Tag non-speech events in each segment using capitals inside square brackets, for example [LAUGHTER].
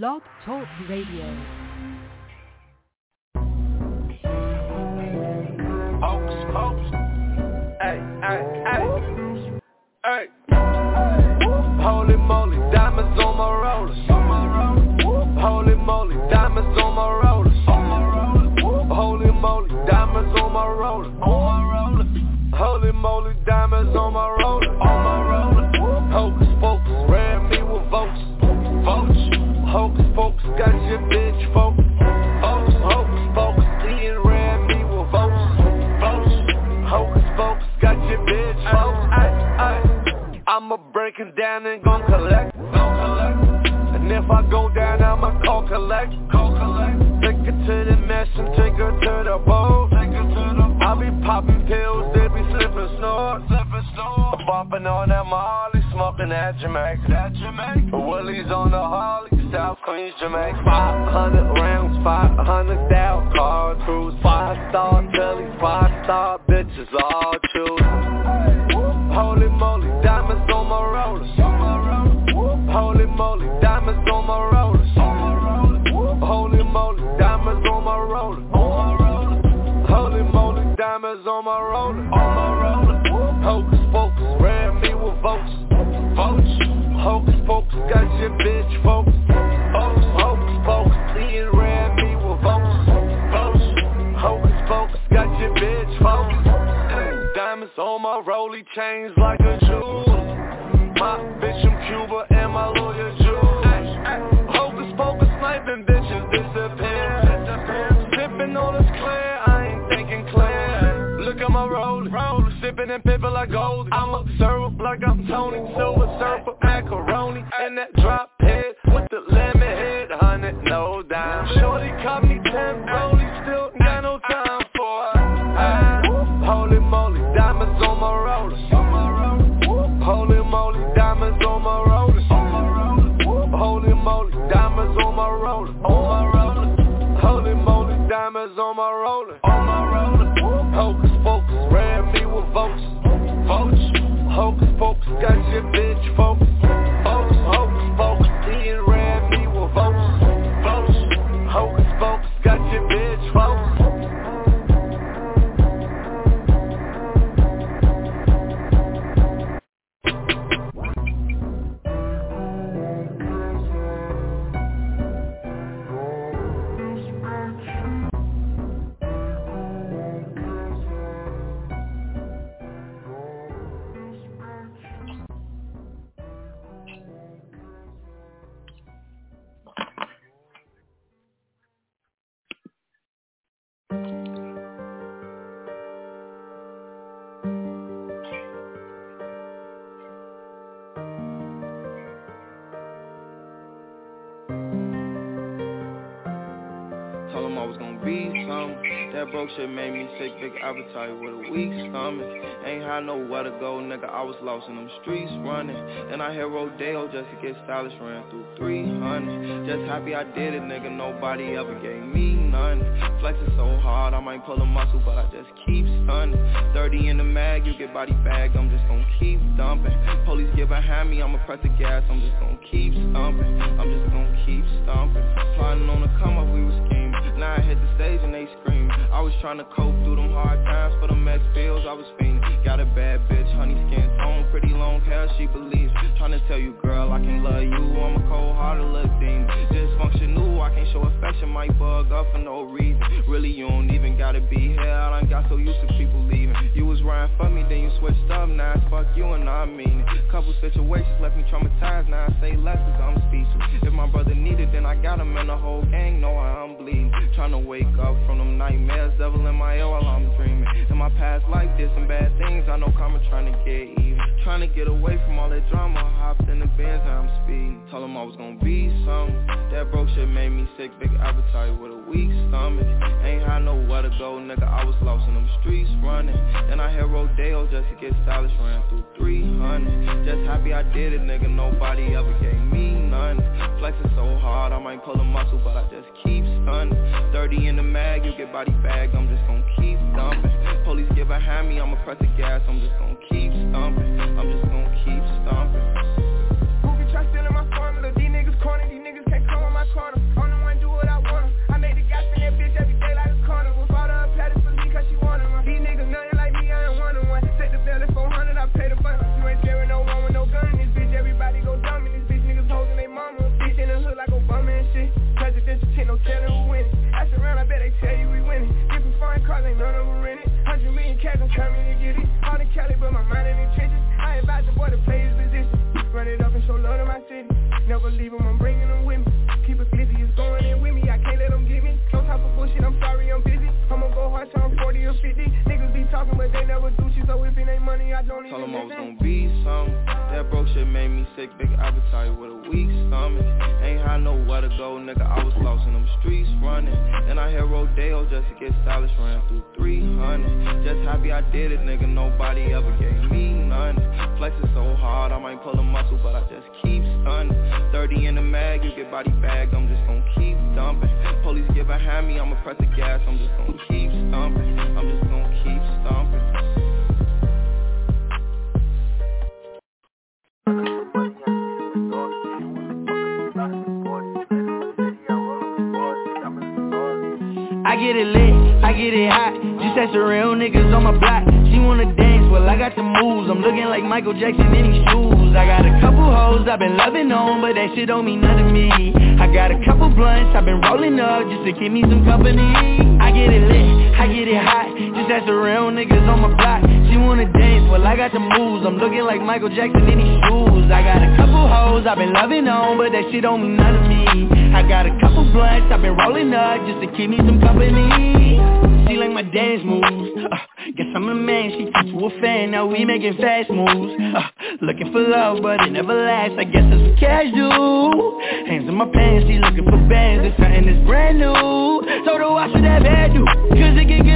Blog Talk Radio. Hey, hey, hey. Hey. It down and gon' collect. And if I go down, I'ma call collect. Take her to the mesh and take her to the bowl. I be popping pills, they be. Slipping snort. Bumping on that Molly, smoking that Jamaica. That Jamaica. Willie's on the Harley, South Queens, Jamaica. 500 rounds, 500 down car cruise. Five star telly, five star bitches all choose. Holy moly, diamonds on my rollers. Holy moly, diamonds on my rollers. Holy moly, diamonds on my rollers. Holy moly, diamonds on my roller. Votes. Hocus pocus, got your bitch focus. Hocus hocus pocus, Ian ran me with votes. Votes. Hocus pocus, got your bitch focus. Diamonds on my rolly chains like a jewel. My bitch from Cuba and my lawyer Jew. Hocus pocus, sniping bitches disappear. And pippin' like gold. I'm a syrup like I'm Tony, silver surfer, macaroni, and that drop Broke shit made me sick, big appetite with a weak stomach. Ain't had nowhere to go, nigga. I was lost in them streets running. And I hit Rodeo just to get stylish, ran through 300. Just happy I did it, nigga. Nobody ever gave me none. Flexing so hard, I might pull a muscle, but I just keep stunning. 30 in the mag, you get body bagged, I'm just gonna keep dumping. Police get behind me, I'ma press the gas, I'm just gonna keep stomping. I'm just gonna keep stomping. Plotting on the come up, we was scheming. Now I hit the stage and they was trying to cope through them hard times for them X pills, I was fiending. Got a bad bitch, honey skin tone, pretty long hair, she believes. Trying to tell you, girl, I can love you. I'm a cold hearted little demon. Dysfunctional, I can't show affection, might bug up for no reason. Really, you don't even gotta be here. I done got so used to people leaving. You was riding for me, then you switched up. Now it's fuck you and I mean it. Couple situations left me traumatized. Now I say less cause I'm speechless. If my brother needed, then I got him and the whole gang know I'm bleeding. Trying to wake up from them nightmares, devil in my ear while I'm dreaming. In my past life, did some bad things. I know karma trying to get even. Trying to get away from all that drama. Hopped in the Benz, now I'm speeding. Told him I was gonna be something. That broke shit made me sick, big appetite with a weak stomach. Ain't had nowhere to go, nigga. I was lost in them streets running. And I hit Rodeo just to get stylish, ran through 300. Just happy I did it, nigga. Nobody ever gave me none. Flexing so hard, I might pull a muscle, but I just keep stunning. 30 in the mag, you get body bagged, I'm just gonna keep dumping. Police get behind me, I'ma press the gas, I'm just gonna keep stomping. I'm just gonna keep stomping. turnover in it. Hundred million cash, I'm coming to get it. All in Cali, but my mind in the trenches. I advise the boy to play his position. Run it up and show love to my city. Never leave him, I'm bringing talking but they never do shit So if it ain't money, I don't Told even him I was gonna be something. That broke shit made me sick, big appetite with a weak stomach. Ain't had nowhere to go, nigga, I was lost in them streets running. And I hit Rodeo just to get stylish, ran through 300 Just happy I did it, nigga, nobody ever gave me none. Flexing so hard, I might pull a muscle, but I just keep stunning. 30 in the mag, you get body bagged, I'm just gonna keep dumping. Police get behind me, I'ma press the gas, I'm just gonna keep stomping get it lit, I get it hot. Just as the real niggas on my block. She wanna dance, well I got the moves. I'm looking like Michael Jackson in these shoes. I got a couple hoes I've been loving on But that shit don't mean nothing to me. I got a couple blunts I've been rolling up Just to keep me some company. I get it lit, I get it hot Just as the real niggas on my block. She wanna dance, well I got the moves. I'm looking like Michael Jackson in these shoes. I got a couple hoes I've been loving on But that shit don't mean nothing to me. I got a couple blunts I've been rolling up Just to keep me some company She like my dance moves. Uh, Guess I'm a man, she turned to a fan Now we making fast moves. Uh, Looking for love, but it never lasts. I guess it's do. Hands in my pants, she looking for bands. It's something that's brand new. So do I should have had to Cause it can get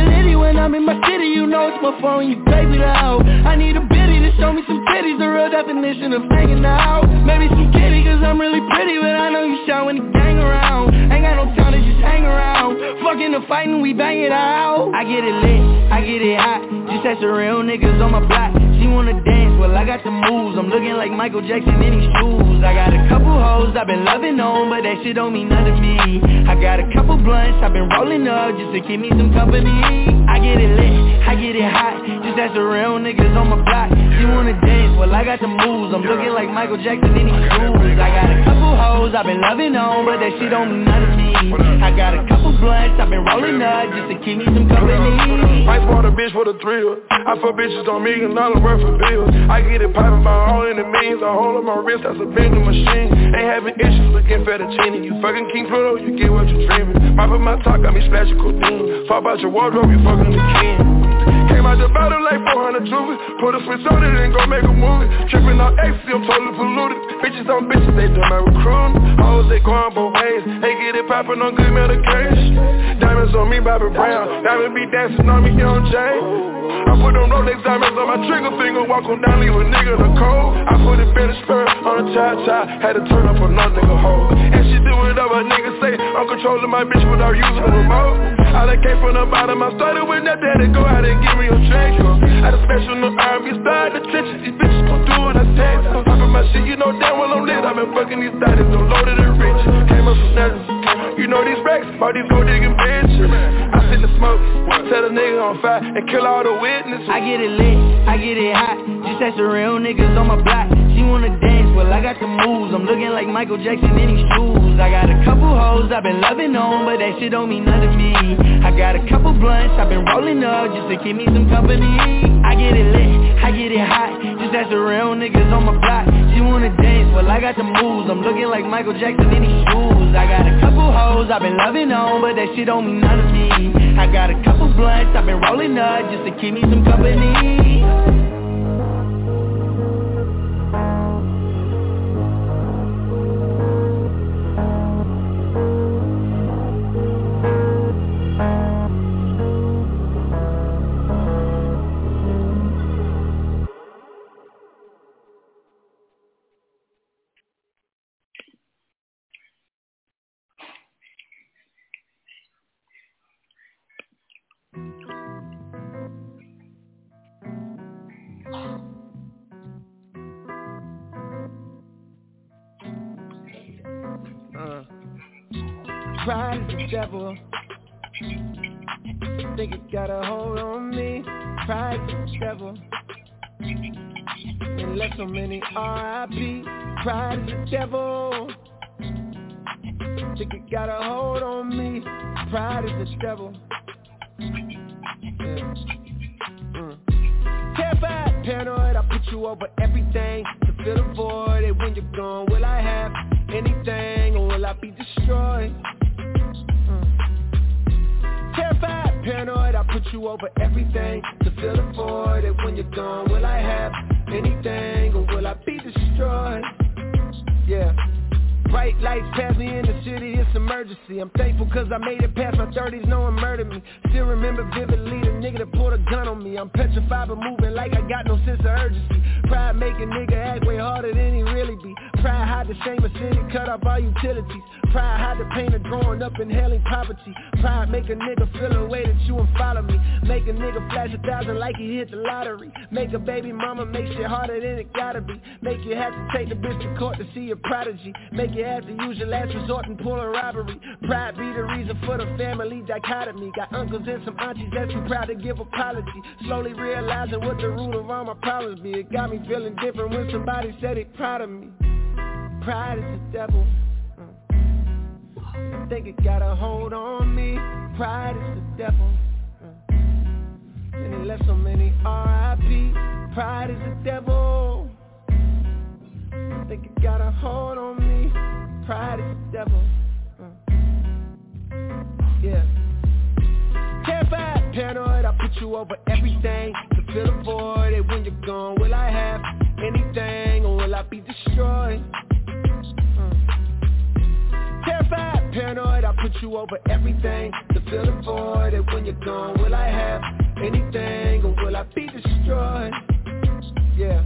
when I'm in my city You know it's my phone, you play it out I need a biddy to show me some titties The real definition of hanging out. Maybe some kitty cause I'm really pretty But I know you shy when the gang around. Ain't got no time to just hang around. Fucking the fighting, we bang it out. I get it lit, I get it hot. Just as the real niggas on my block. She wanna dance, well I got the moves. I'm looking like Michael Jackson in these shoes. I got a couple hoes I've been loving on But that shit don't mean nothing to me. I got a couple blunts I've been rolling up Just to keep me some company get it lit, I get it hot. Just as the real niggas on my block. She wanna dance, well I got the moves. I'm looking like Michael Jackson in these shoes I got a couple hoes I've been loving on But that shit don't mean nothing to me. I got a couple blunts I've been rolling up Just to keep me some company Might bought a bitch for the thrill. I fuck bitches on me and million dollar worth of bills. I get it poppin' by all the millions I hold on my wrist, that's a vending machine. Ain't having issues looking fettuccine. You fucking King Pluto, you get what you dreamin' Pop up my top, got me splashing codeine. Pop out your wardrobe, you fucking the king out the bottle like 400 troopers Put a switch on it and go make a movie. Trippin' on ecstasy, I'm totally polluted. Bitches on bitches, they do my recruiting. Hoes, they going both ways. They get it poppin' on good medication. Diamonds on me, Bobby Brown. Diamond be dancing on me, young Jay. I put them Rolex diamonds on my trigger finger. Walk on down, leave a nigga the cold. I put a of spirit on a tie-tie Had to turn up no nigga hoe. And she do whatever a nigga say I'm controlling my bitch without using a remote. I done came from the bottom. I started with nothing. Had to go out and give me a drink Had a special no R&B style attention These bitches gon' do what I say. I'm poppin' my shit, you know damn well I'm lit. I've been fucking these thotties, I'm loaded and rich. Came up from nothing. You know these racks, all these gold digging bitches. I sit in the smoke, set a nigga on fire And kill all the witnesses. I get it lit, I get it hot. Just as the real niggas on my block She wanna dance, well I got the moves. I'm looking like Michael Jackson in these shoes. I got a couple hoes I've been loving on But that shit don't mean nothing to me. I got a couple blunts I've been rolling up Just to keep me some company. I get it lit, I get it hot Just as the real niggas on my block. She wanna dance, well I got the moves. I'm looking like Michael Jackson in these shoes. I got a couple hoes I've been loving on But that shit don't mean nothing to me. I got a couple blunts I've been rolling up Just to keep me some company Bright lights pass me in the city, it's emergency. I'm thankful cause I made it past my 30s, no one murdered me. Still remember vividly the nigga that pulled a gun on me. I'm petrified but moving like I got no sense of urgency. Pride make a nigga act way harder than he really be Pride hide the shame of city, cut off all utilities. Pride hide the pain of growing up inhaling poverty. Pride make a nigga feel a way that you and follow me. Make a nigga flash a thousand like he hit the lottery. Make a baby mama make shit harder than it gotta be. Make you have to take the bitch to court to see your prodigy. Make you have to use your last resort and pull a robbery. Pride be the reason for the family dichotomy. Got uncles and some aunties that's too proud to give apology. Slowly realizing what the root of all my problems be. It got me feeling different when somebody said it proud of me Pride is the devil. I think it got a hold on me. Pride is the devil. Mm. And it left so many R.I.P. Pride is the devil. I think it got a hold on me. Pride is the devil. Mm. Yeah. Terrified, paranoid, I put you over everything. To fill the void, and when you're gone Will I have anything, or will I be destroyed? Paranoid, I put you over everything. To fill the void, and when you're gone Will I have anything, or will I be destroyed? Yeah.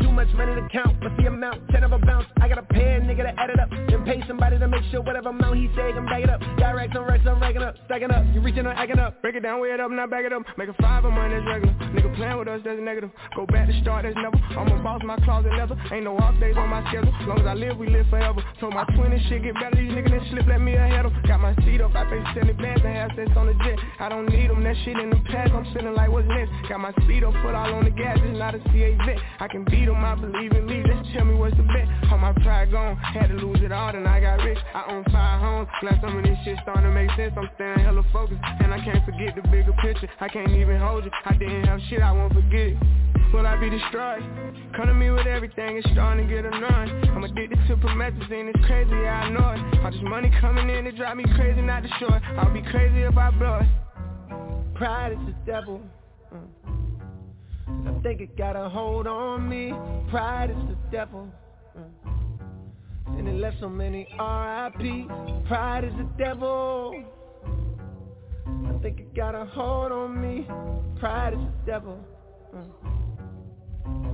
Too much money to count, but the amount, ten of a bounce. I gotta pay a nigga to add it up Then pay somebody to make sure whatever amount he say can back it up. Direct on Rex, I'm racking up, stacking up. You reaching or acting up. Break it down, weigh it up, not back it up. Make a five of mine, that's regular. Nigga playing with us, that's negative. Go back to start, that's never. I'm a boss, my closet leather Ain't no off days on my schedule. Long as I live, we live forever. Told my twin and shit get better These niggas that slip, let me ahead of Got my seat up, I pay 70 bands and half cents on the jet. I don't need them, that shit in the past I'm sitting like what's next. Got my speed up, foot all on the gas It's not a CA vet I can beat them, I believe in me Just tell me what's the bet. All my pride gone Had to lose it all, then I got rich. I own five homes Glad some of this shit starting to make sense. I'm staying hella focused And I can't forget the bigger picture. I can't even hold you. I didn't have shit, I won't forget it. Will I be destroyed? Come to me with everything, it's starting to get annoying. I'm addicted to promethazine, it's crazy, I know it. All this money coming in, it drive me crazy, not show it I'll be crazy if I blow it. Pride is the devil. Uh. I think it got a hold on me. Pride is the devil uh. And it left so many R.I.P. Pride is the devil. I think it got a hold on me. Pride is the devil mm.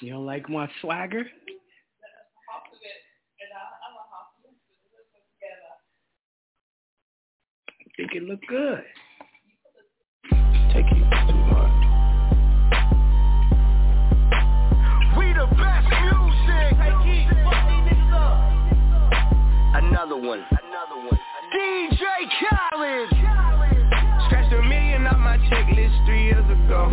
You don't like my swagger? I think it look good. Take it too hard. We the best music. Another one. Another one. DJ Khaled. Scratched a million off my checklist three years ago.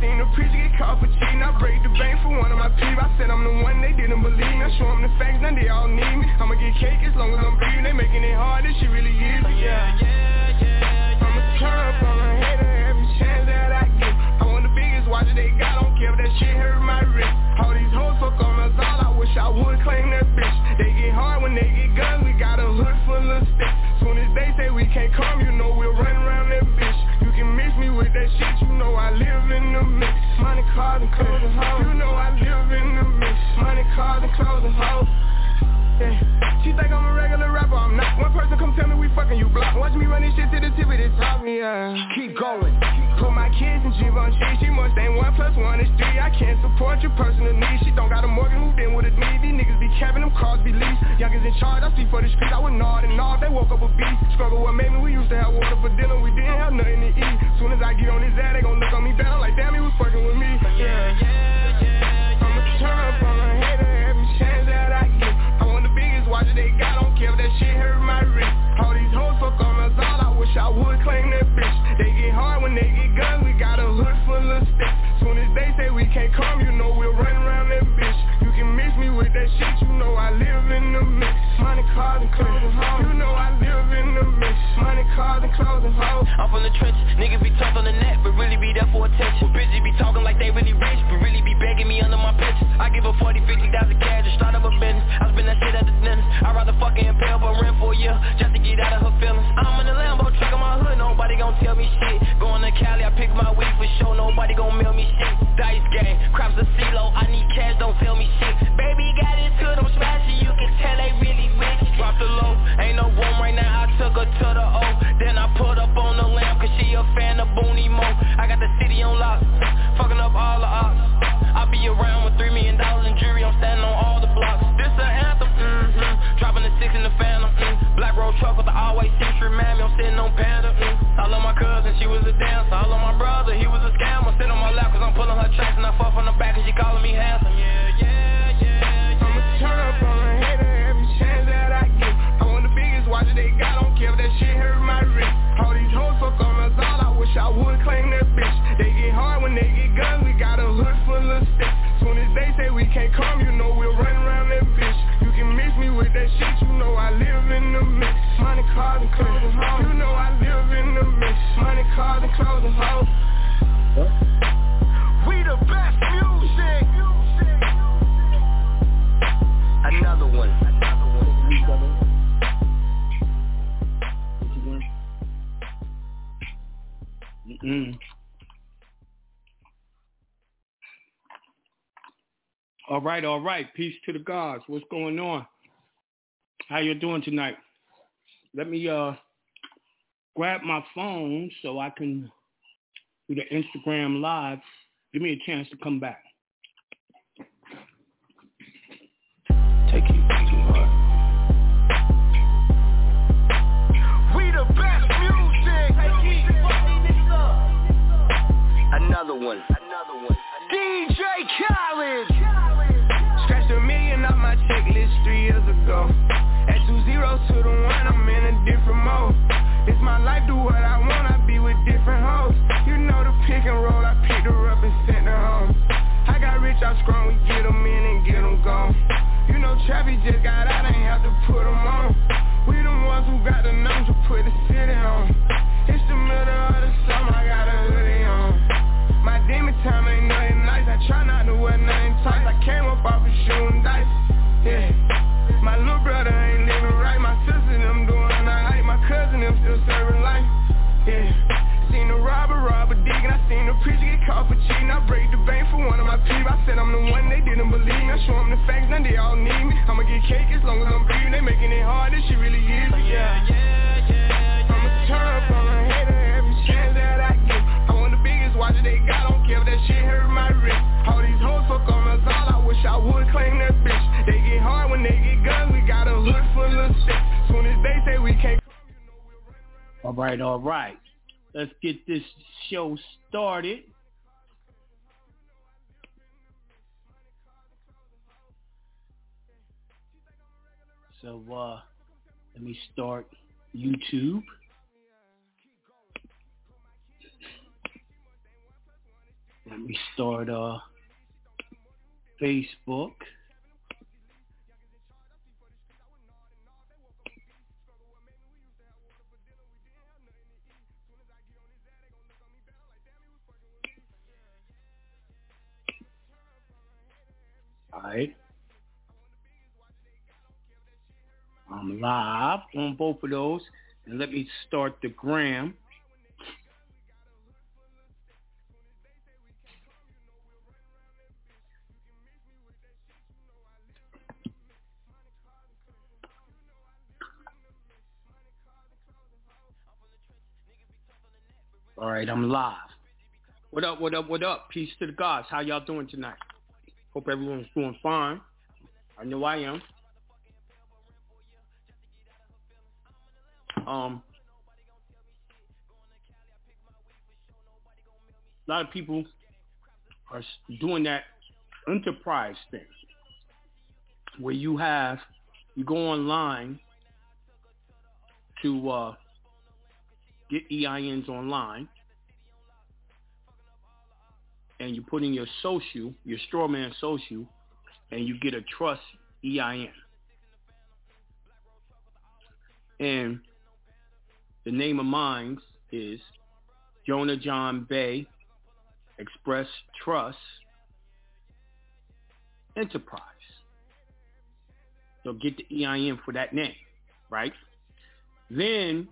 seen a preacher get caught for cheating I break the bank for one of my people. I said I'm the one they didn't believe me. I show them the facts, now they all need me. I'ma get cake as long as I'm breathing. They making it hard, this shit really easy, yeah, yeah me we block. Watch me run this shit to the tip of this top, yeah. Keep going. Put my kids in Givenchy. She must ain't one plus one is three. I can't support your personal needs. She don't got a mortgage, moved in with a need These niggas be capping, them cars be leased. Youngers in charge, I see for the street I would nod and nod, they woke up a beast. Struggle what made me, we used to have water for dinner. We didn't have nothing to eat. Soon as I get on his ass, they gon' look on me better Like damn, he was fucking with me. Yeah, yeah, yeah, yeah. I'ma turn on a hater every chance that I get. I want the biggest watch that they got, don't care if that shit hurt my I would claim that bitch. They get hard when they get guns, we got a hood full of sticks. Soon as they say we can't come, you know we'll run around that bitch. You can miss me with that shit, you know I live in the mix Money, cars, and clothes and hoes. You know I live in the mix Money, cars, and clothes and hoes. I'm from the trenches, niggas be tough on the net, but really be there for attention. Bitches be talking like they really rich, but really be begging me under my pictures I give a 40, 50 thousand cash to start up a business. I spend that shit at the dentist. I'd rather fucking impale for rent for a year, just to get out of her feelings. I'm in the Lambo truck in my hood, nobody gon' tell me shit. Going to Cali, I pick my weed for sure, nobody gon' mail me shit. Dice game, crops a CeeLo, I need cash, don't sell me shit. Baby got it to them smashing, you can tell they really rich Drop the low, ain't no room right now, I took her to the O. Then I put up on the lamp, cause she a fan of Booney Mo. I got the city on lock, fucking up all the ops. I be around with three million dollars in jewelry, I'm standing on all the blocks. This an anthem, mm-hmm, dropping the six in the phantom, mm. Black road truck with the always century mammy, I'm sitting on panda, mm. I love my cousin, she was a dancer. I love my brother, he was a scammer. Sit on my lap cause I'm pulling her tracks And I fuck from the back cause she calling me handsome. Yeah, yeah, hoes We the best music Another one Mm-mm. All right, all right. Peace to the gods. What's going on? How you doing tonight? Let me uh grab my phone so I can do the Instagram live. Give me a chance to come back. Take you too hard We the best music. Another one Another one. DJ Khaled. Scratched a million off my checklist three years ago. At two zeros to the one, I'm in a different mode. It's my life, do what I want, I pick and roll, I picked her up and sent her home. I got rich, I strong, we get them in and get them gone. You know Travis just got out, ain't have to put them on. We the ones who got the numbers to put the Let's get this show started. So uh, let me start YouTube. Let me start uh, Facebook. Right. I'm live on both of those. And let me start the gram. All right, I'm live. What up, what up, what up? Peace to the gods. How y'all doing tonight? Hope everyone's doing fine. I know I am. Um, a lot of people are doing that enterprise thing where you have you go online to uh, get EINs online and you put in your social, your strawman social, and you get a trust EIN. And the name of mine is Jonah John Bey Express Trust Enterprise. So get the EIN for that name, right? Then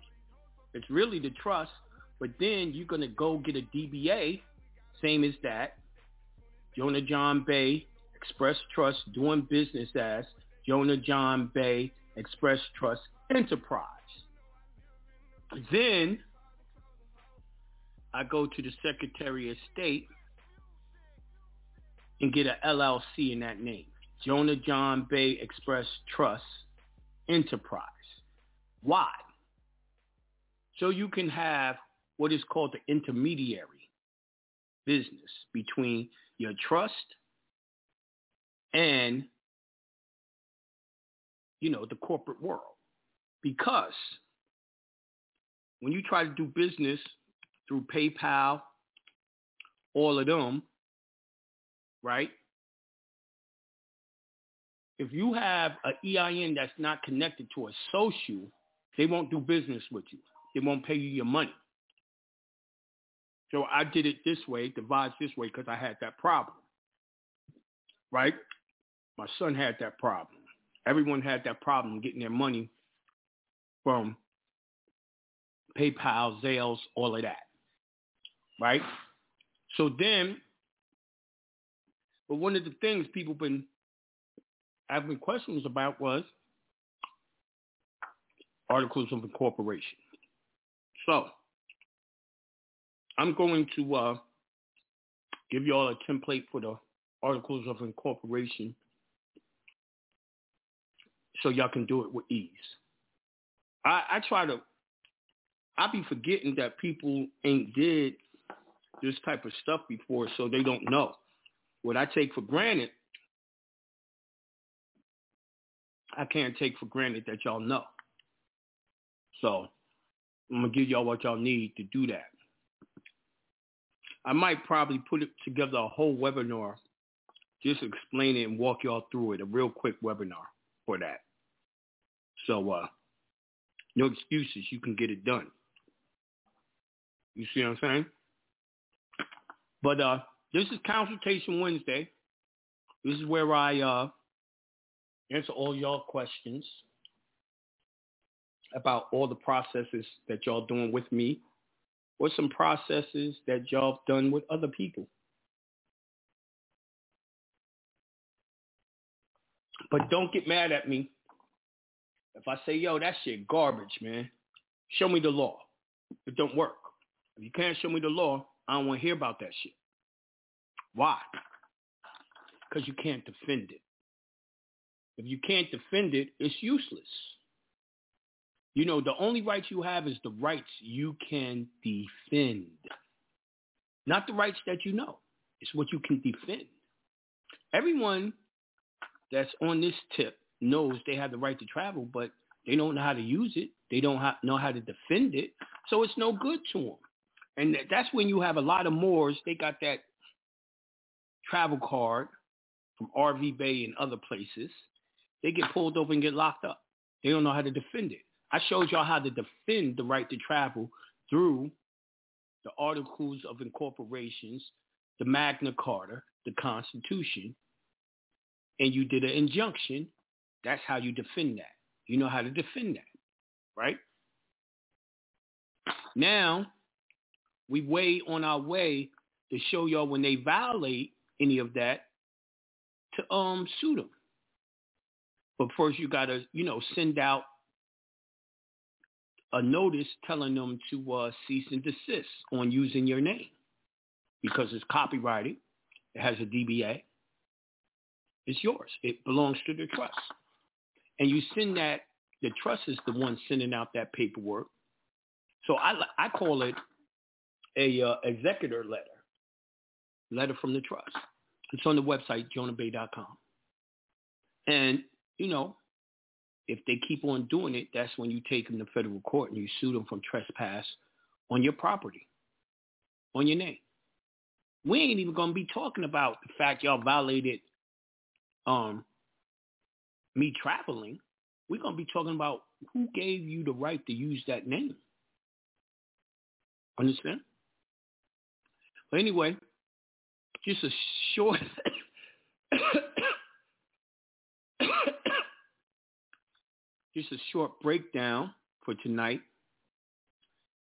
it's really the trust, but then you're going to go get a DBA, same as that. Jonah John Bey Express Trust doing business as Jonah John Bey Express Trust Enterprise. Then I go to the Secretary of State and get an LLC in that name. Jonah John Bey Express Trust Enterprise. Why? So you can have what is called the intermediary business between your trust and, you know, the corporate world. Because when you try to do business through PayPal, all of them, right? If you have an EIN that's not connected to a social, they won't do business with you. They won't pay you your money. So I did it this way, devised this way, because I had that problem. Right? My son had that problem. Everyone had that problem getting their money from PayPal, Zelle, all of that. Right? So then, but one of the things people been having questions about was articles of incorporation. So I'm going to uh, give you all a template for the articles of incorporation so y'all can do it with ease. I, I try to, I be forgetting that people ain't did this type of stuff before, so they don't know. What I take for granted, I can't take for granted that y'all know. So I'm gonna give y'all what y'all need to do that. I might probably put it together a whole webinar, just explain it and walk y'all through it, a real quick webinar for that. So uh, no excuses, you can get it done. You see what I'm saying? But uh, this is Consultation Wednesday. This is where I uh, answer all y'all questions about all the processes that y'all doing with me or some processes that y'all have done with other people. But don't get mad at me if I say, yo, that shit garbage, man. Show me the law. It don't work. If you can't show me the law, I don't want to hear about that shit. Why? Because you can't defend it. If you can't defend it, it's useless. You know, the only rights you have is the rights you can defend. Not the rights that you know. It's what you can defend. Everyone that's on this tip knows they have the right to travel, but they don't know how to use it. They don't ha- know how to defend it. So it's no good to them. And that's when you have a lot of Moors. They got that travel card from RV Bey and other places. They get pulled over and get locked up. They don't know how to defend it. I showed y'all how to defend the right to travel through the Articles of Incorporations, the Magna Carta, the Constitution, and you did an injunction. That's how you defend that. You know how to defend that, right? Now, we way on our way to show y'all when they violate any of that to um sue them. But first you gotta, you know, send out a notice telling them to uh, cease and desist on using your name because it's copyrighted. It has a DBA. It's yours. It belongs to the trust. And you send that, the trust is the one sending out that paperwork. So I, I call it a uh, executor letter, letter from the trust. It's on the website, jonahbey.com. And, you know, if they keep on doing it, that's when you take them to federal court and you sue them for trespass on your property, on your name. We ain't even going to be talking about the fact y'all violated um, me traveling. We're going to be talking about who gave you the right to use that name. Understand? But anyway, just a short [LAUGHS] just a short breakdown for tonight.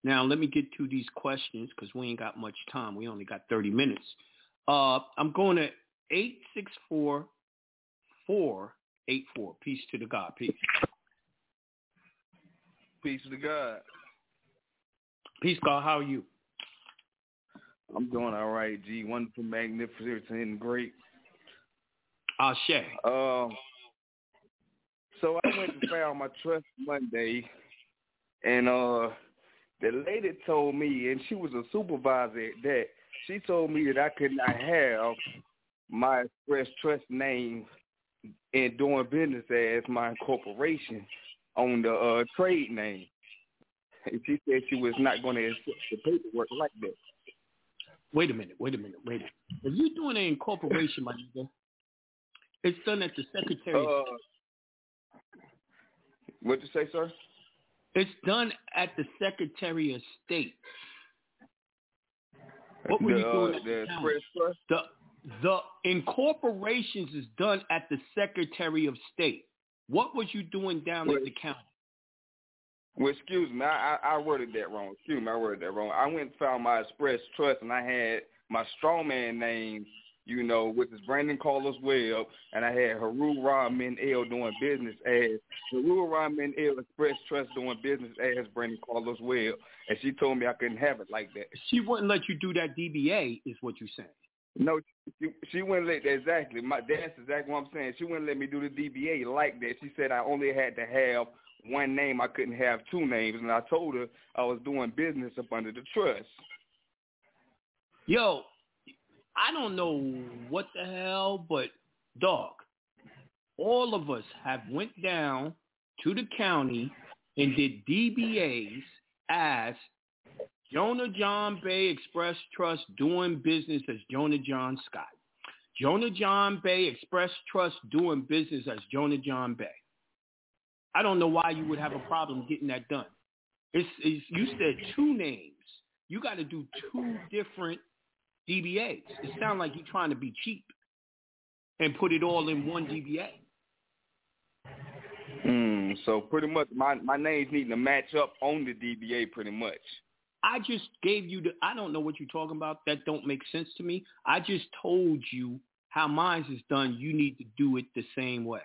Now let me get to these questions because we ain't got much time. We only got 30 minutes. Uh, I'm going to 864 484. Peace to the God. Peace. Peace to the God. Peace, God. How are you? I'm doing all right, G. Wonderful, magnificent, and great. Ashe. Um, so I went and found my trust Monday, and uh, the lady told me, and she was a supervisor at that. She told me that I could not have my express trust name and doing business as my corporation on the uh, trade name. And she said she was not going to accept the paperwork like that. Wait a minute, wait a minute, wait a minute. If you're doing an incorporation, my nigga, it's done at the Secretary. Uh, what you say, sir? It's done at the Secretary of State. What were the, you doing at the the? The the incorporations is done at the Secretary of State. What was you doing down at the county? Well, excuse me, I, I I worded that wrong. Excuse me, I worded that wrong. I went and found my express trust, and I had my strawman name, you know, with is Brandon Carlos Webb, and I had Haru Rahman El doing business as Haru Rahman El Express Trust doing business as Brandon Carlos Webb, and she told me I couldn't have it like that. She wouldn't let you do that DBA, is what you're saying. No, she, she wouldn't let exactly. My that's exactly what I'm saying. She wouldn't let me do the DBA like that. She said I only had to have one name. I couldn't have two names, and I told her I was doing business up under the trust. Yo, I don't know what the hell, but dog, all of us have went down to the county and did DBAs as Jonah John Bey Express Trust doing business as Jonah John Scott. Jonah John Bey Express Trust doing business as Jonah John Bey. I don't know why you would have a problem getting that done. It's, it's you said two names. You got to do two different DBAs. It sounds like you're trying to be cheap and put it all in one DBA. Mm, so pretty much my my names need to match up on the DBA pretty much. I just gave you the I don't know what you're talking about. That don't make sense to me. I just told you how mine is done. You need to do it the same way.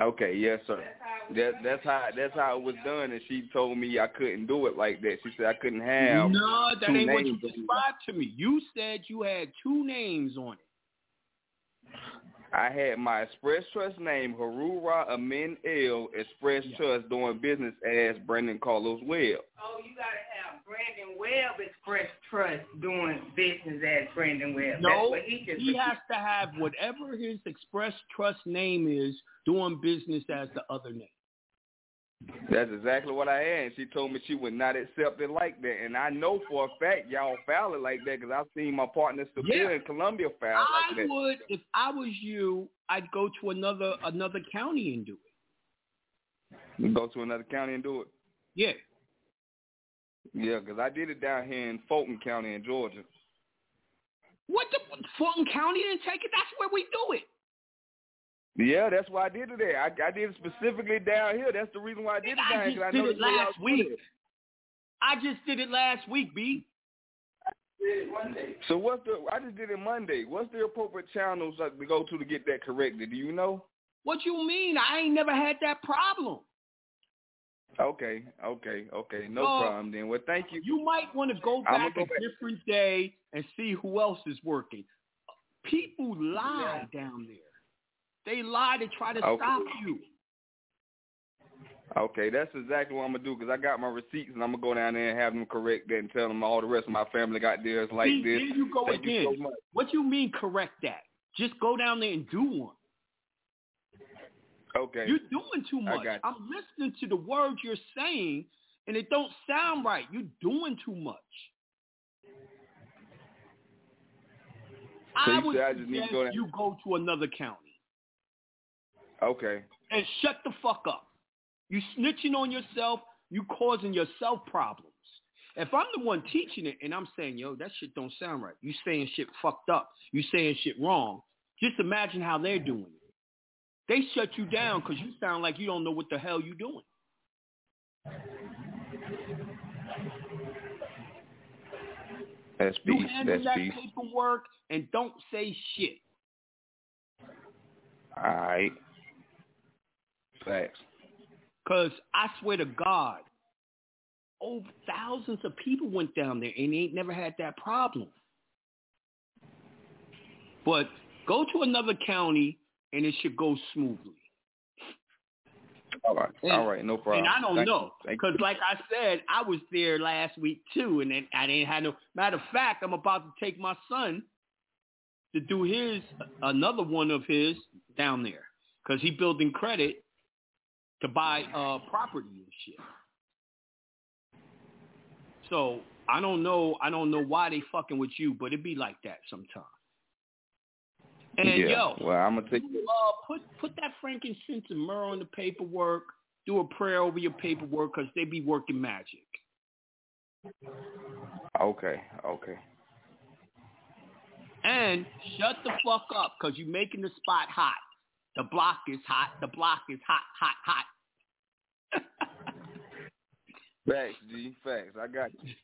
Okay, yes, sir. That that's how that's how it was done, and she told me I couldn't do it like that. She said I couldn't have. No, that two ain't what you names. described to me. You said you had two names on it. I had my Express Trust name, Haru Rahman El Express Yeah. Trust, doing business as Brandon Carlos Webb. Oh, you gotta have Brandon Webb Express Trust doing business as Brandon Webb. That's No, what he he has to have whatever his express trust name is doing business as the other name. That's exactly what I had. She told me she would not accept it like that. And I know for a fact y'all file it like that because I've seen my partner Seville Yeah. in Columbia it I like that. would, if I was you, I'd go to another another county and do it. You go to another county and do it. Yeah. Yeah, because I did it down here in Fulton County in Georgia. What the Fulton County didn't take it? That's where we do it. Yeah, that's why I did it there. I, I did it specifically down here. That's the reason why I did it I down just here. I did it that's where y'all last week. I just did it last week, B. So what's the? I just did it Monday. What's the appropriate channels like, to go to to get that corrected? Do you know? What you mean? I ain't never had that problem. Okay, okay, okay. No Oh. problem then. Well, thank you. You might want to go back go a back. different day and see who else is working. People lie down there. They lie to try to Okay. stop you. Okay, that's exactly what I'm gonna do because I got my receipts and I'm gonna go down there and have them correct that and tell them all the rest of my family got theirs like See, this. there you go Thank you so. What you mean correct that? Just go down there and do one. Okay. You're doing too much. I'm listening to the words you're saying, and it don't sound right. You're doing too much. So I would say I just need to suggest go you go to another county Okay. and shut the fuck up. You snitching on yourself. You causing yourself problems. If I'm the one teaching it and I'm saying, yo, that shit don't sound right. You saying shit fucked up. You saying shit wrong. Just imagine how they're doing it. They shut you down because you sound like you don't know what the hell you're doing. That's You handle That's that paperwork and don't say shit. All right. Facts. Because I swear to God, over thousands of people went down there and they ain't never had that problem. But go to another county and it should go smoothly. All right. And- All right. No problem. And I don't Thank know because, like I said, I was there last week too, and then I didn't have no. Matter of fact, I'm about to take my son to do his another one of his down there because he building credit to buy uh property and shit. So I don't know. I don't know why they fucking with you, but it be like that sometimes. And yeah. yo, Well, I'm gonna take. uh, put put that frankincense and myrrh on the paperwork. Do a prayer over your paperwork because they be working magic. Okay. Okay. And shut the fuck up because you're making the spot hot. The block is hot. The block is hot, hot, hot. Facts, G. Facts. I got you.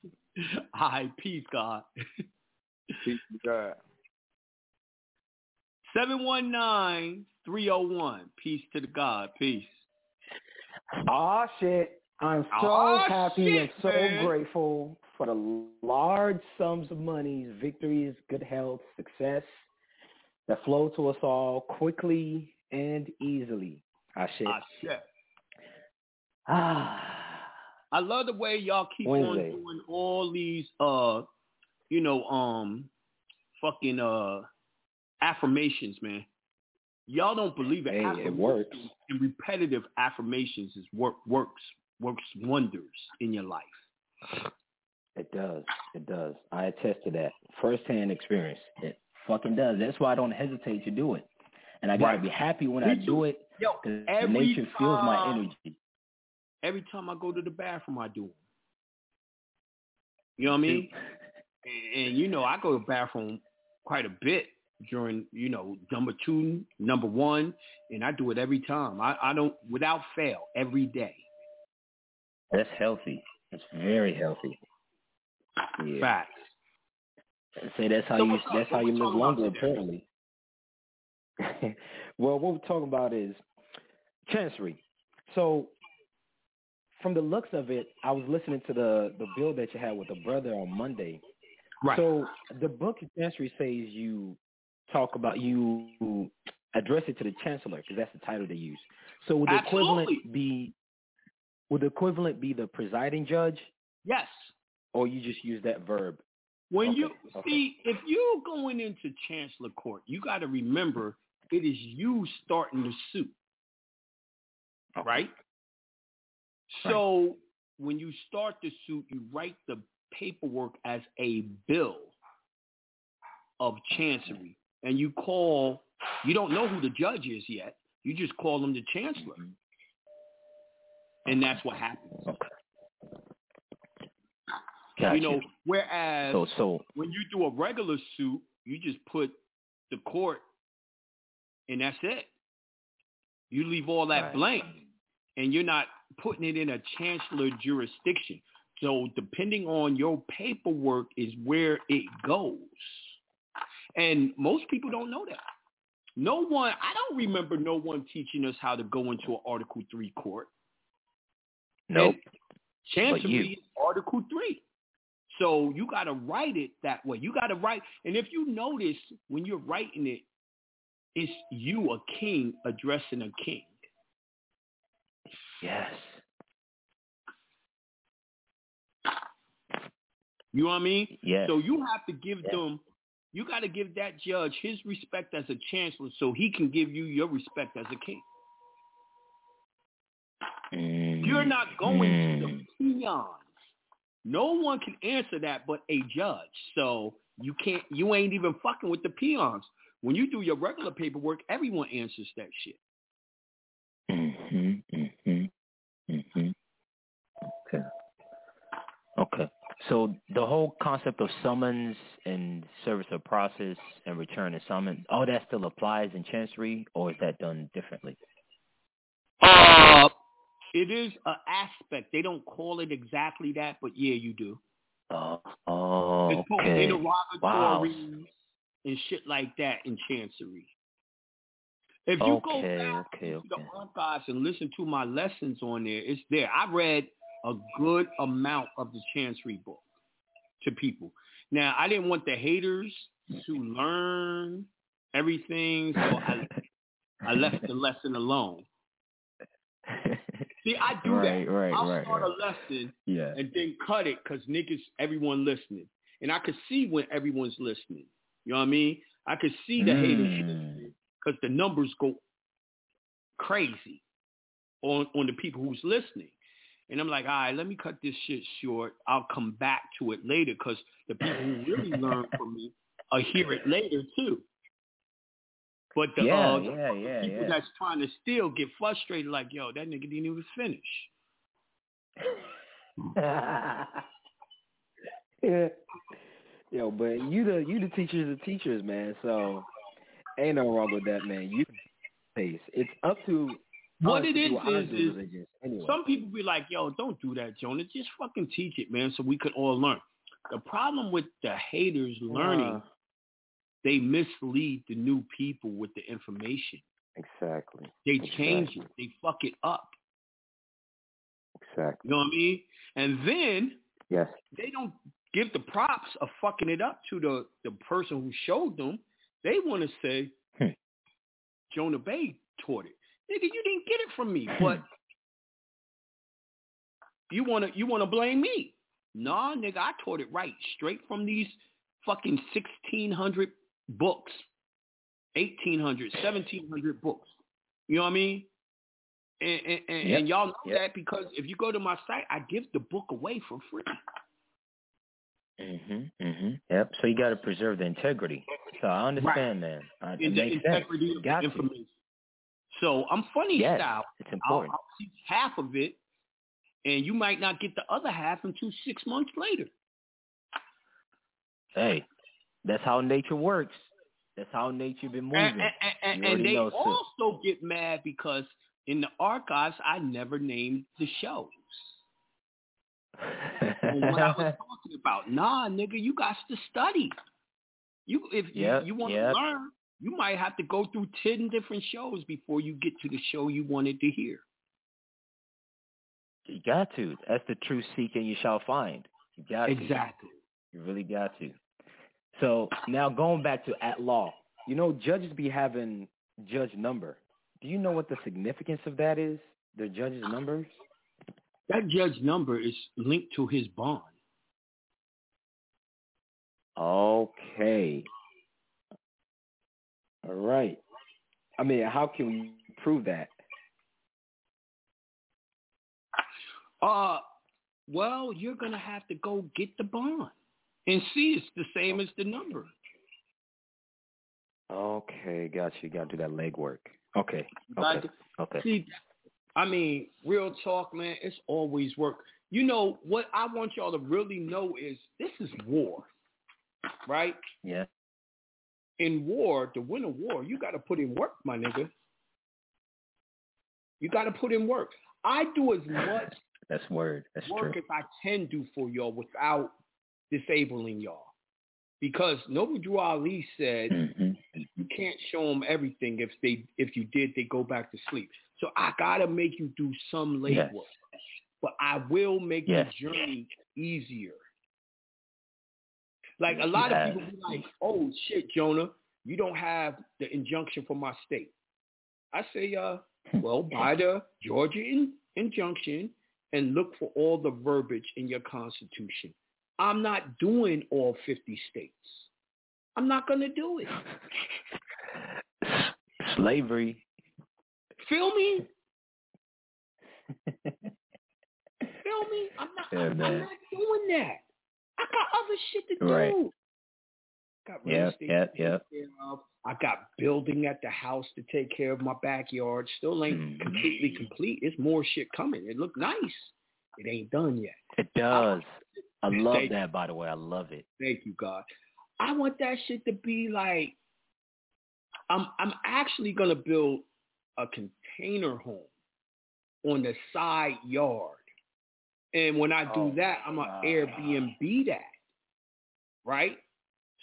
[LAUGHS] All right, peace, God. [LAUGHS] Peace God. 719-301. Peace to the God. Peace. Aw, shit. I'm so Aw, happy shit, and so man. grateful for the large sums of monies, victories, good health, success that flow to us all quickly and easily. Ah, shit. Ah, shit. Ah. I love the way y'all keep Wednesday. on doing all these uh you know, um fucking uh affirmations, man. Y'all don't believe it. Hey, it works. And repetitive affirmations is work works works wonders in your life. It does. It does. I attest to that. Firsthand experience. It fucking does. That's why I don't hesitate to do it. And I gotta Right. be happy when Me I too. do it Yo, because every nature feels my energy. Every time I go to the bathroom, I do them. You know what I mean? [LAUGHS] And, and you know, I go to the bathroom quite a bit during, you know, number two, number one, and I do it every time. I, I don't, without fail, every day. That's healthy. That's very healthy. Yeah. Facts. Say that's how So you that's how you live longer apparently. [LAUGHS] well, what we're talking about is chancery. So from the looks of it, I was listening to the the bill that you had with the brother on Monday. Right. So the book of chancery says you talk about you address it to the chancellor because that's the title they use. So would the Absolutely. equivalent be would the equivalent be the presiding judge, Yes. or you just use that verb? When Okay, you okay. see, if you're going into chancellor court, you got to remember it is you starting the suit, right? So when you start the suit, you write the paperwork as a bill of chancery, and you call. You don't know who the judge is yet. You just call him the chancellor, mm-hmm. and that's what happens. Gotcha. You know, whereas so so when you do a regular suit, you just put the court and that's it. You leave all that Right. blank and you're not putting it in a chancellor jurisdiction. So depending on your paperwork is where it goes. And most people don't know that. No one, I don't remember no one teaching us how to go into an Article 3 court. nope. Chancery you. is Article 3. So you got to write it that way. You got to write. And if you notice, when you're writing it, it's you, a king, addressing a king. Yes. You know what I mean? Yes. So you have to give Yeah. them, you got to give that judge his respect as a chancellor so he can give you your respect as a king. Mm, You're not going to mm. the peons. No one can answer that but a judge. So you can't, you ain't even fucking with the peons. When you do your regular paperwork, everyone answers that shit. Mhm, mhm, mhm. Okay. Okay. So the whole concept of summons and service of process and return of summons, all that still applies in Chancery, or is that done differently? Uh, it is an aspect. They don't call it exactly that, but yeah, you do. Oh, oh It's called okay. Wow. and shit like that in Chancery. If you go Okay, back okay, to the okay. archives and listen to my lessons on there, it's there. I read a good amount of the Chancery book to people. Now, I didn't want the haters to learn everything, so I, I left the lesson alone. See, I do right, that. right, I'll right, start a lesson Yeah. and then cut it because niggas, everyone listening. And I could see when everyone's listening. You know what I mean? I could see the haters Mm. listening because the numbers go crazy on, on the people who's listening. And I'm like, all right, let me cut this shit short. I'll come back to it later because the people who really learn from me will hear it later too. But the, yeah, uh, yeah, yeah, people that's trying to steal get frustrated like, yo, that nigga didn't even finish. yeah. [LAUGHS] Yo, but you the you the teachers of teachers, man. So ain't no wrong with that, man. You pace. It's up to What it is is is, due is diligence anyway. some people be like, yo, don't do that, Jonah. Just fucking teach it, man, so we could all learn. The problem with the haters learning, Uh, they mislead the new people with the information. exactly. They change it. They fuck it up. Exactly. You know what I mean? And then Yes. they don't give the props of fucking it up to the, the person who showed them. They want to say, Hmm. Jonah Bey taught it. Nigga, you didn't get it from me, [CLEARS THROAT] but you wanna you wanna blame me. Nah, nigga, I taught it right, straight from these fucking sixteen hundred books, 1800, 1700 books. You know what I mean? And, and, and, Yep. and y'all know Yep. that because if you go to my site, I give the book away for free. Mhm. Mhm. Yep. So you got to preserve the integrity. So I understand, man. I, it the makes integrity sense. of Got to. So I'm funny Yes, style. it's I'll, important. I'll teach half of it, and you might not get the other half until six months later. Hey, that's how nature works. That's how nature been moving. And, and, and, and they also get mad because in the archives I never named the shows. What I was [LAUGHS] talking about. Nah, nigga, you got to study. You if Yep, you, you want yep. to learn, you might have to go through ten different shows before you get to the show you wanted to hear. You got to. That's the true seeking you shall find. You got to. Exactly. You really got to. So now going back to at law, you know, judges be having judge number. Do you know what the significance of that is? The judge's numbers? That judge number is linked to his bond. Okay. All right. I mean, how can we prove that? Uh, well, you're gonna have to go get the bond and see it's the same as the number. Okay, got you. Got to do that legwork. Okay. Okay. to- Okay. See, I mean, real talk, man. It's always work. You know what I want y'all to really know is this is war, right? Yeah. In war, to win a war, you got to put in work, my nigga. You got to put in work. I do as much [LAUGHS] That's word. That's work true. as I can do for y'all without disabling y'all. Because Noble Drew Ali said hmm you can't show them everything. If they if you did, they go back to sleep. So I gotta make you do some labor, Yes. but I will make Yes. the journey easier. Like a lot of people be like, "Oh shit, Jonah, you don't have the injunction from my state." I say, "Uh, well, [LAUGHS] buy the Georgia in, injunction and look for all the verbiage in your constitution." I'm not doing all 50 states. I'm not gonna do it. [LAUGHS] Slavery. Feel me? [LAUGHS] Feel me? I'm not. Yeah, I'm, I'm not doing that. I got other shit to do. Right. Got real Yep, estate yep, yep. I got building at the house to take care of my backyard. Still ain't Mhm. completely complete. It's more shit coming. It look nice. It ain't done yet. It does. I love Thank- that, by the way. I love it. Thank you, God. I want that shit to be like I'm I'm actually gonna build a container home on the side yard. And when I do Oh, that, I'm gonna wow. Airbnb that. Right?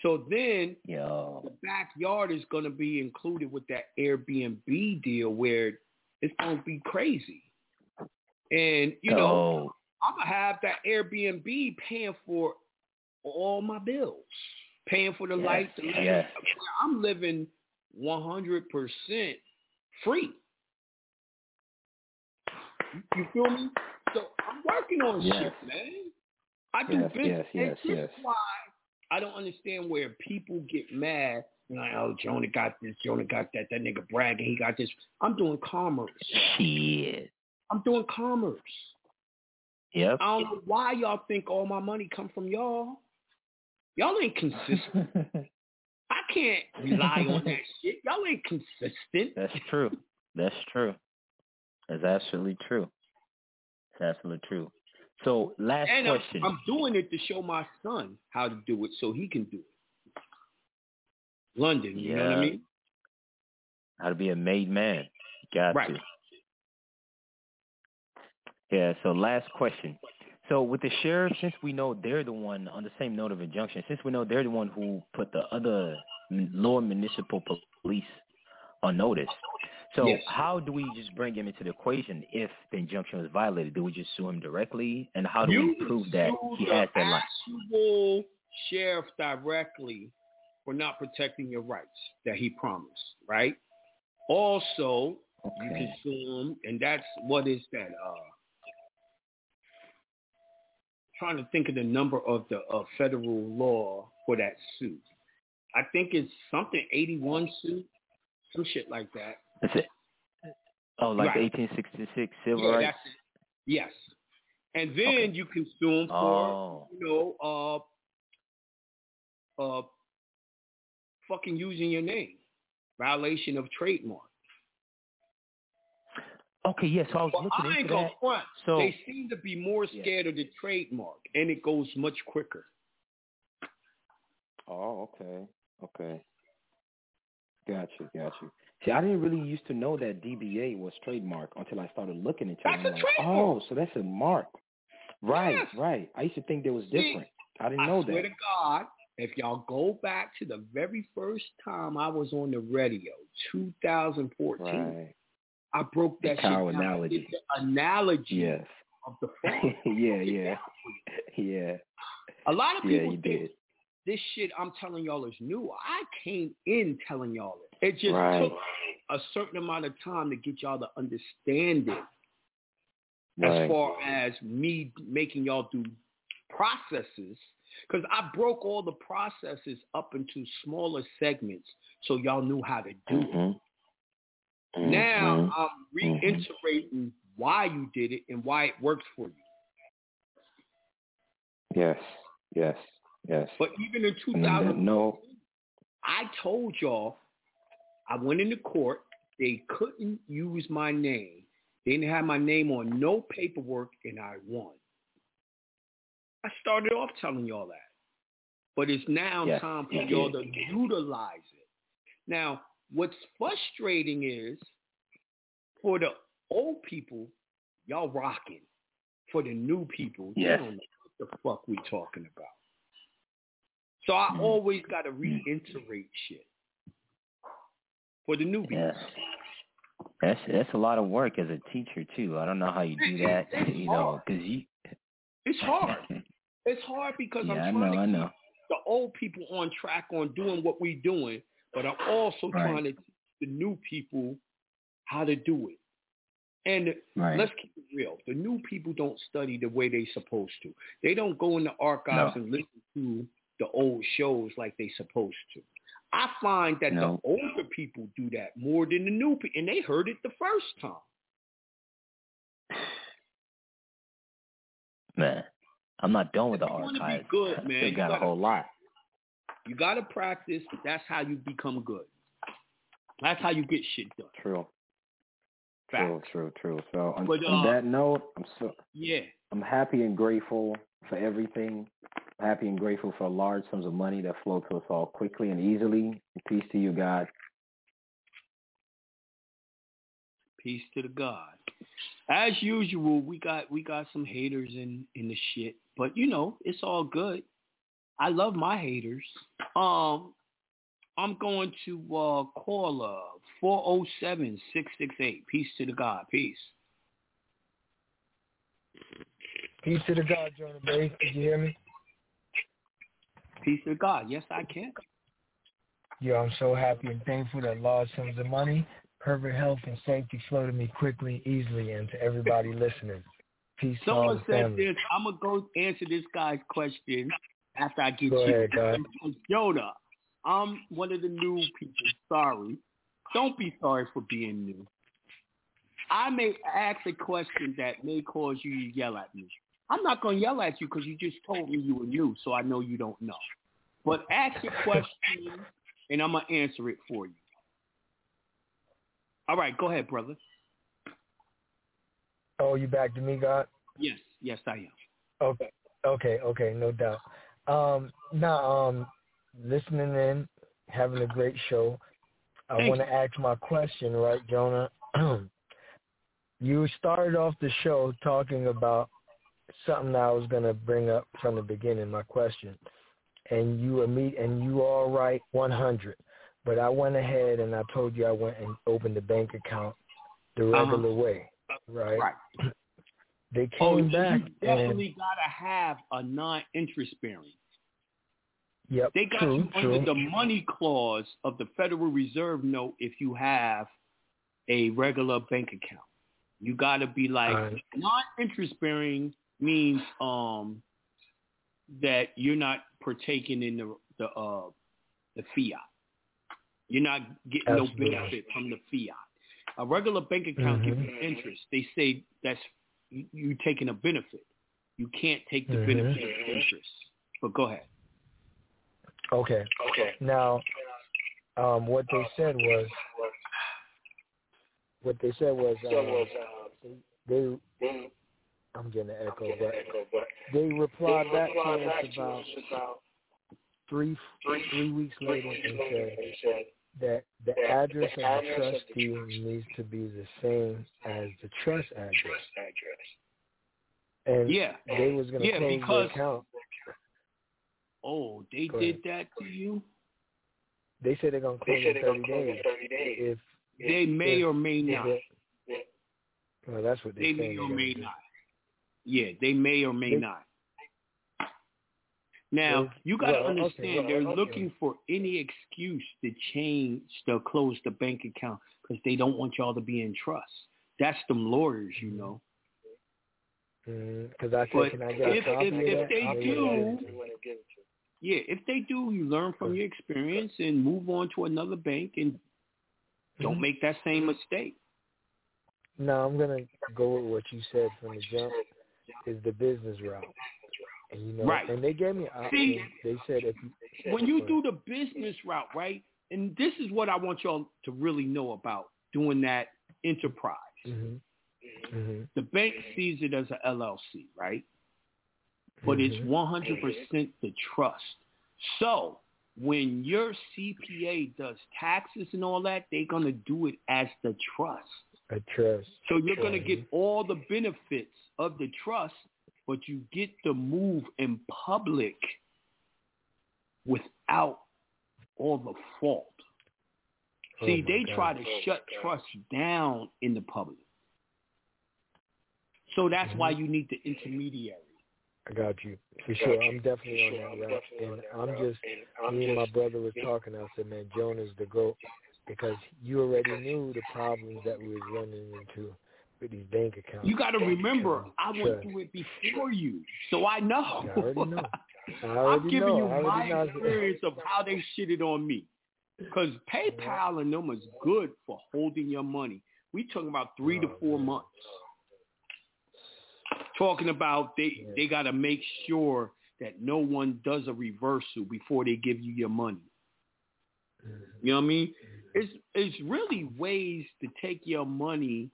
So then Yo. the backyard is gonna be included with that Airbnb deal where it's gonna be crazy. And you know, I'm gonna have that Airbnb paying for all my bills, paying for the Yes, lights. The yes. I'm living 100 percent free. You- You feel me? So I'm working on Yes. shit, man. I do Yes, business. yes, yes, and yes. why I don't understand where people get mad. Like, oh, Jonah got this, Jonah got that, that nigga bragging, he got this. I'm doing commerce. shit. I'm doing commerce. Yep. I don't know why y'all think all my money come from y'all. Y'all ain't consistent. [LAUGHS] I can't rely on that [LAUGHS] shit. Y'all ain't consistent. That's true. That's true. That's absolutely true. That's absolutely true. So, last And I'm, question. I'm doing it to show my son how to do it so he can do it. London, you know what I mean? How to be a made man. Got Right. to. Yeah, so last question. So with the sheriff, since we know they're the one on the same note of injunction, since we know they're the one who put the other lower municipal police on notice, so Yes. how do we just bring him into the equation if the injunction was violated? Do we just sue him directly, and how do you we prove that he has that actual sheriff directly for not protecting your rights that he promised, right? Also, you can sue him, and that's what is that? Uh, trying to think of the number of the uh, federal law for that suit. I think it's something 81 suit, some shit like that. That's it. Oh, like Right. 1866 civil Yeah, rights. that's it. Yes. And then Okay. you consume for, Oh, you know, uh, uh, fucking using your name, violation of trademark. okay. Yeah. So I was Well, looking I ain't into gonna that. front. So they seem to be more Yeah. scared of the trademark, and it goes much quicker. Oh, okay. Okay. Got you, got you. See, I didn't really used to know that DBA was trademark until I started looking into That's it. Like, trademark. Oh, so that's a mark. Right, Yes. right. I used to think there was See, different. I didn't know that. I swear to God, if y'all go back to the very first time I was on the radio, 2014, Right. I broke that cow analogy. The analogy Yes. of the phone. [LAUGHS] yeah, yeah. Yeah. A lot of Yeah, people you think did. This shit I'm telling y'all is new. I came in telling y'all it. It just Right. took a certain amount of time to get y'all to understand it. Right. As far as me making y'all do processes, because I broke all the processes up into smaller segments so y'all knew how to do it. Mhm. Now Mhm. I'm reiterating why you did it and why it works for you. Yes. Yes. Yes. But even in 2000, no. I told y'all I went into court. They couldn't use my name. They didn't have my name on no paperwork, and I won. I started off telling y'all that. But it's now Yes, time for y'all to utilize it. Now, what's frustrating is for the old people, y'all rocking. For the new people, Yes. don't know what the fuck we talking about. So I Mm. always got to reiterate shit for the newbies. Yes. That's that's a lot of work as a teacher too. I don't know how you do that. It's You know, because you. It's hard. It's hard because [LAUGHS] yeah, I'm trying know. I to know. the old people on track on doing what we're doing, but I'm also Right. trying to teach the new people how to do it. And Right. let's keep it real. The new people don't study the way they're supposed to. They don't go in the archives No. and listen to the old shows like they supposed to. I find that No. the older people do that more than the new people, and they heard it the first time. [SIGHS] Man, I'm not done with the If you wanna be archives. good, [LAUGHS] man, you got a gotta- whole lot. You got to practice. That's how you become good. That's how you get shit done. True. Fact. True. True. True. So on, But, on uh, that note, I'm so Yeah. I'm happy and grateful for everything. Happy and grateful for large sums of money that flow to us all quickly and easily. Peace to you, God. Peace to the God. As usual, we got we got some haters in in the shit, but you know it's all good. I love my haters. Um, I'm going to uh, call uh four zero seven six six eight. Peace to the God. Peace. Peace to the God, Jonah Bey. Did you hear me? Peace to the God. Yes, I can. Yo, I'm so happy and thankful that large sums of money, perfect health, and safety flow to me quickly, easily, and to everybody [LAUGHS] listening. Peace to Someone said family. this. I'm gonna go answer this guy's question after I get Go you. ahead. Yoda, I'm one of the new people. Sorry. Don't be sorry for being new. I may ask a question that may cause you to yell at me. I'm not going to yell at you because you just told me you were new, so I know you don't know. But ask your question, and I'm going to answer it for you. All right, go ahead, brother. Oh, you back to me, God? Yes, yes, I am. Okay, okay, okay, no doubt. Um, now, um, listening in, having a great show. I want to ask my question, right, Jonah? [CLEARS THROAT] you started off the show talking about something I was going to bring up from the beginning, my question, and you were me, and you all right, 100. But I went ahead and I told you I went and opened the bank account the uh-huh. regular way, right? Right. [CLEARS THROAT] They Oh, came you back definitely got to have a non-interest bearing. yep, They got true, you true. under the money clause of the Federal Reserve note if you have a regular bank account. You got to be like Alright. non-interest bearing means um that you're not partaking in the the uh the fiat. You're not getting Absolutely. no benefit from the fiat. A regular bank account gives you interest. They say that's you, you taking a benefit. You can't take the Mhm. benefit of interest. But go ahead. Okay. Okay. Now, um, what they said was, what they said was, um, they, they, I'm getting an echo, but they replied back to us about three three weeks later and said that the address of the trustee needs to be the same as the trust address. And Yeah. they was gonna Yeah, close because- the account. Oh, they Go did that to you? They said they're gonna close it in thirty days. If They may if- or may not. it- Well, that's what They they may or may not. Yeah, they may or may not. Now, you got to well, okay, understand well, they're okay. looking for any excuse to change, to close the bank account because they don't want y'all to be in trust. That's them lawyers, you know. Because I said, But can I get a if- copy if- if they do- Yeah, if they do, you learn from your experience and move on to another bank and don't Mhm. make that same mistake. No, I'm gonna go with what you said from the jump. Is the business route, and you know, Right. and they gave me an See. They said if you, when you do the business route, right? And this is what I want y'all to really know about doing that enterprise. hmm hmm The bank sees it as an LLC, right? But it's Mhm. 100% the trust. So when your CPA does taxes and all that, they're going to do it as the trust. A trust. So you're going to get all the benefits of the trust, but you get to move in public without all the fault. Oh See, my they God. try to shut trust down in the public. So that's why Mm-hmm. you need the intermediary. I got you for sure. I'm definitely on that route, and I'm just me and my brother was talking. I said, man, Jonah's the goat because you already knew the problems that we was running into with these bank accounts. You got to remember, I went through it before you, so I know. I already know. [LAUGHS] I I'm giving know. you my know. experience of how they shitted on me. Because mm-hmm. PayPal and them is good for holding your money. We talking about three to oh, four months. Talking about they they got to make sure that no one does a reversal before they give you your money. You know what I mean? Mm-hmm. It's it's really ways to take your money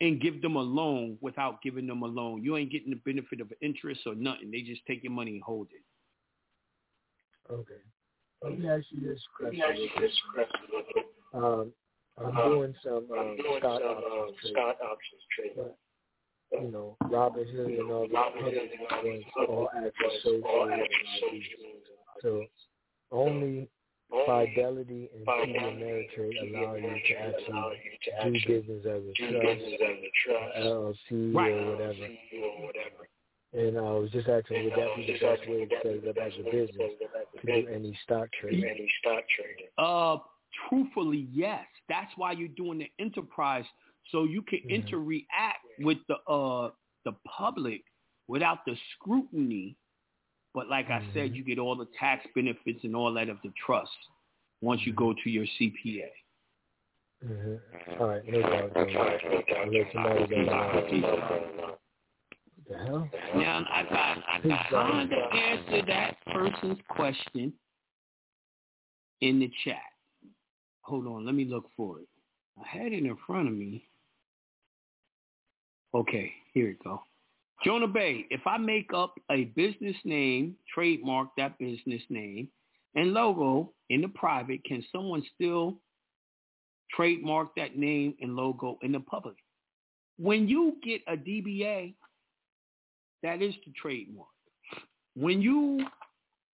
and give them a loan without giving them a loan. You ain't getting the benefit of interest or nothing. They just take your money and hold it. Okay. Let me ask you this question. Um, I'm doing some um, stock options trading. But, you know, Robinhood and all the public ones all access associated. So only Fidelity and TD Ameritrade allow you to actually do business as a trust, LLC or whatever. And I was just asking, would that be the best way to set it up as a business to do any stock trading? Uh, truthfully, yes. That's why you're doing the enterprise, so you can interact with the uh the public without the scrutiny. But like I said, you get all the tax benefits and all that of the trust once you go to your CPA. Mm-hmm. All right, no doubt. I'll let somebody know. The hell? Now I got I got time to answer that person's question in the chat. Hold on, let me look for it. I had it in front of me. Okay, here it go. Jonah Bey, if I make up a business name, trademark that business name, and logo in the private, can someone still trademark that name and logo in the public? When you get a DBA, that is the trademark. When you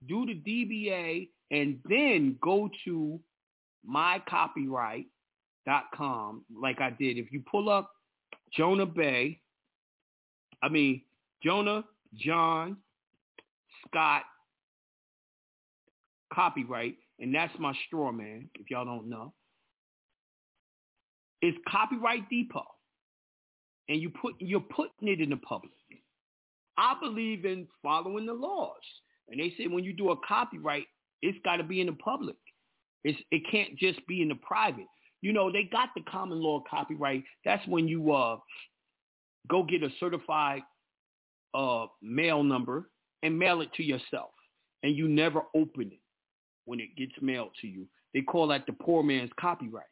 do the DBA and then go to mycopyright.com, like I did, if you pull up Jonah Bey, I mean, Jonah, John, Scott, copyright, and that's my straw man, if y'all don't know. It's Copyright Depot. And you put you're putting it in the public. I believe in following the laws. And they say when you do a copyright, it's got to be in the public. It's, it can't just be in the private. You know, they got the common law copyright. That's when you uh, go get a certified uh, mail number and mail it to yourself. And you never open it when it gets mailed to you. They call that the poor man's copyright,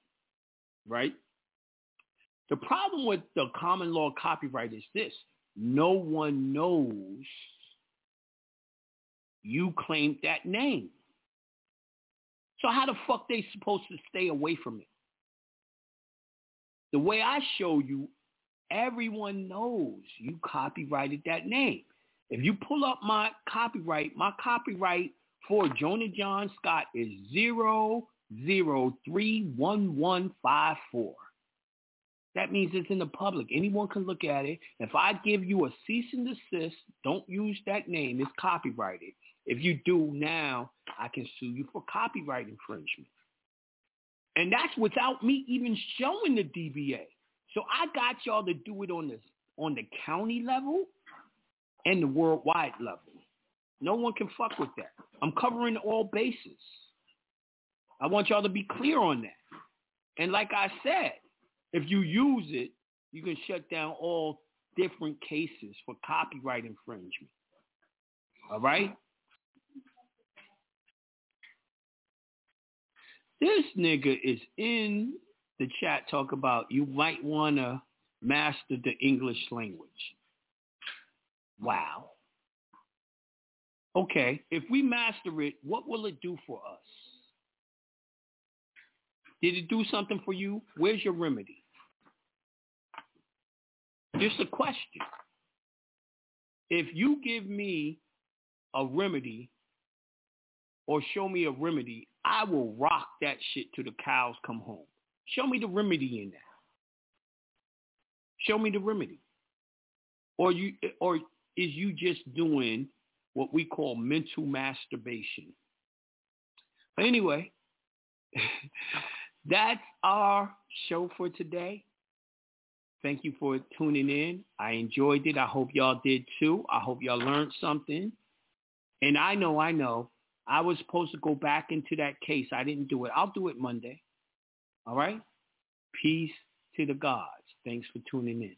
right? The problem with the common law copyright is this. No one knows you claimed that name. So how the fuck they supposed to stay away from it? The way I show you, everyone knows you copyrighted that name. If you pull up my copyright, my copyright for Jonah John Scott is zero zero three one one five four. That means it's in the public. Anyone can look at it. If I give you a cease and desist, don't use that name. It's copyrighted. If you do now, I can sue you for copyright infringement. And that's without me even showing the DBA. So I got y'all to do it on the on the county level and the worldwide level. No one can fuck with that. I'm covering all bases. I want y'all to be clear on that. And like I said, if you use it, you can shut down all different cases for copyright infringement. All right? This nigga is in the chat talk about you might want to master the English language. Wow. Okay, if we master it, what will it do for us? Did it do something for you? Where's your remedy? Just a question. If you give me a remedy or show me a remedy, I will rock that shit till the cows come home. Show me the remedy in that. Show me the remedy. Or you or is you just doing what we call mental masturbation? Anyway, [LAUGHS] that's our show for today. Thank you for tuning in. I enjoyed it. I hope y'all did too. I hope y'all learned something. And I know, I know, I was supposed to go back into that case. I didn't do it. I'll do it Monday. All right? Peace to the gods. Thanks for tuning in.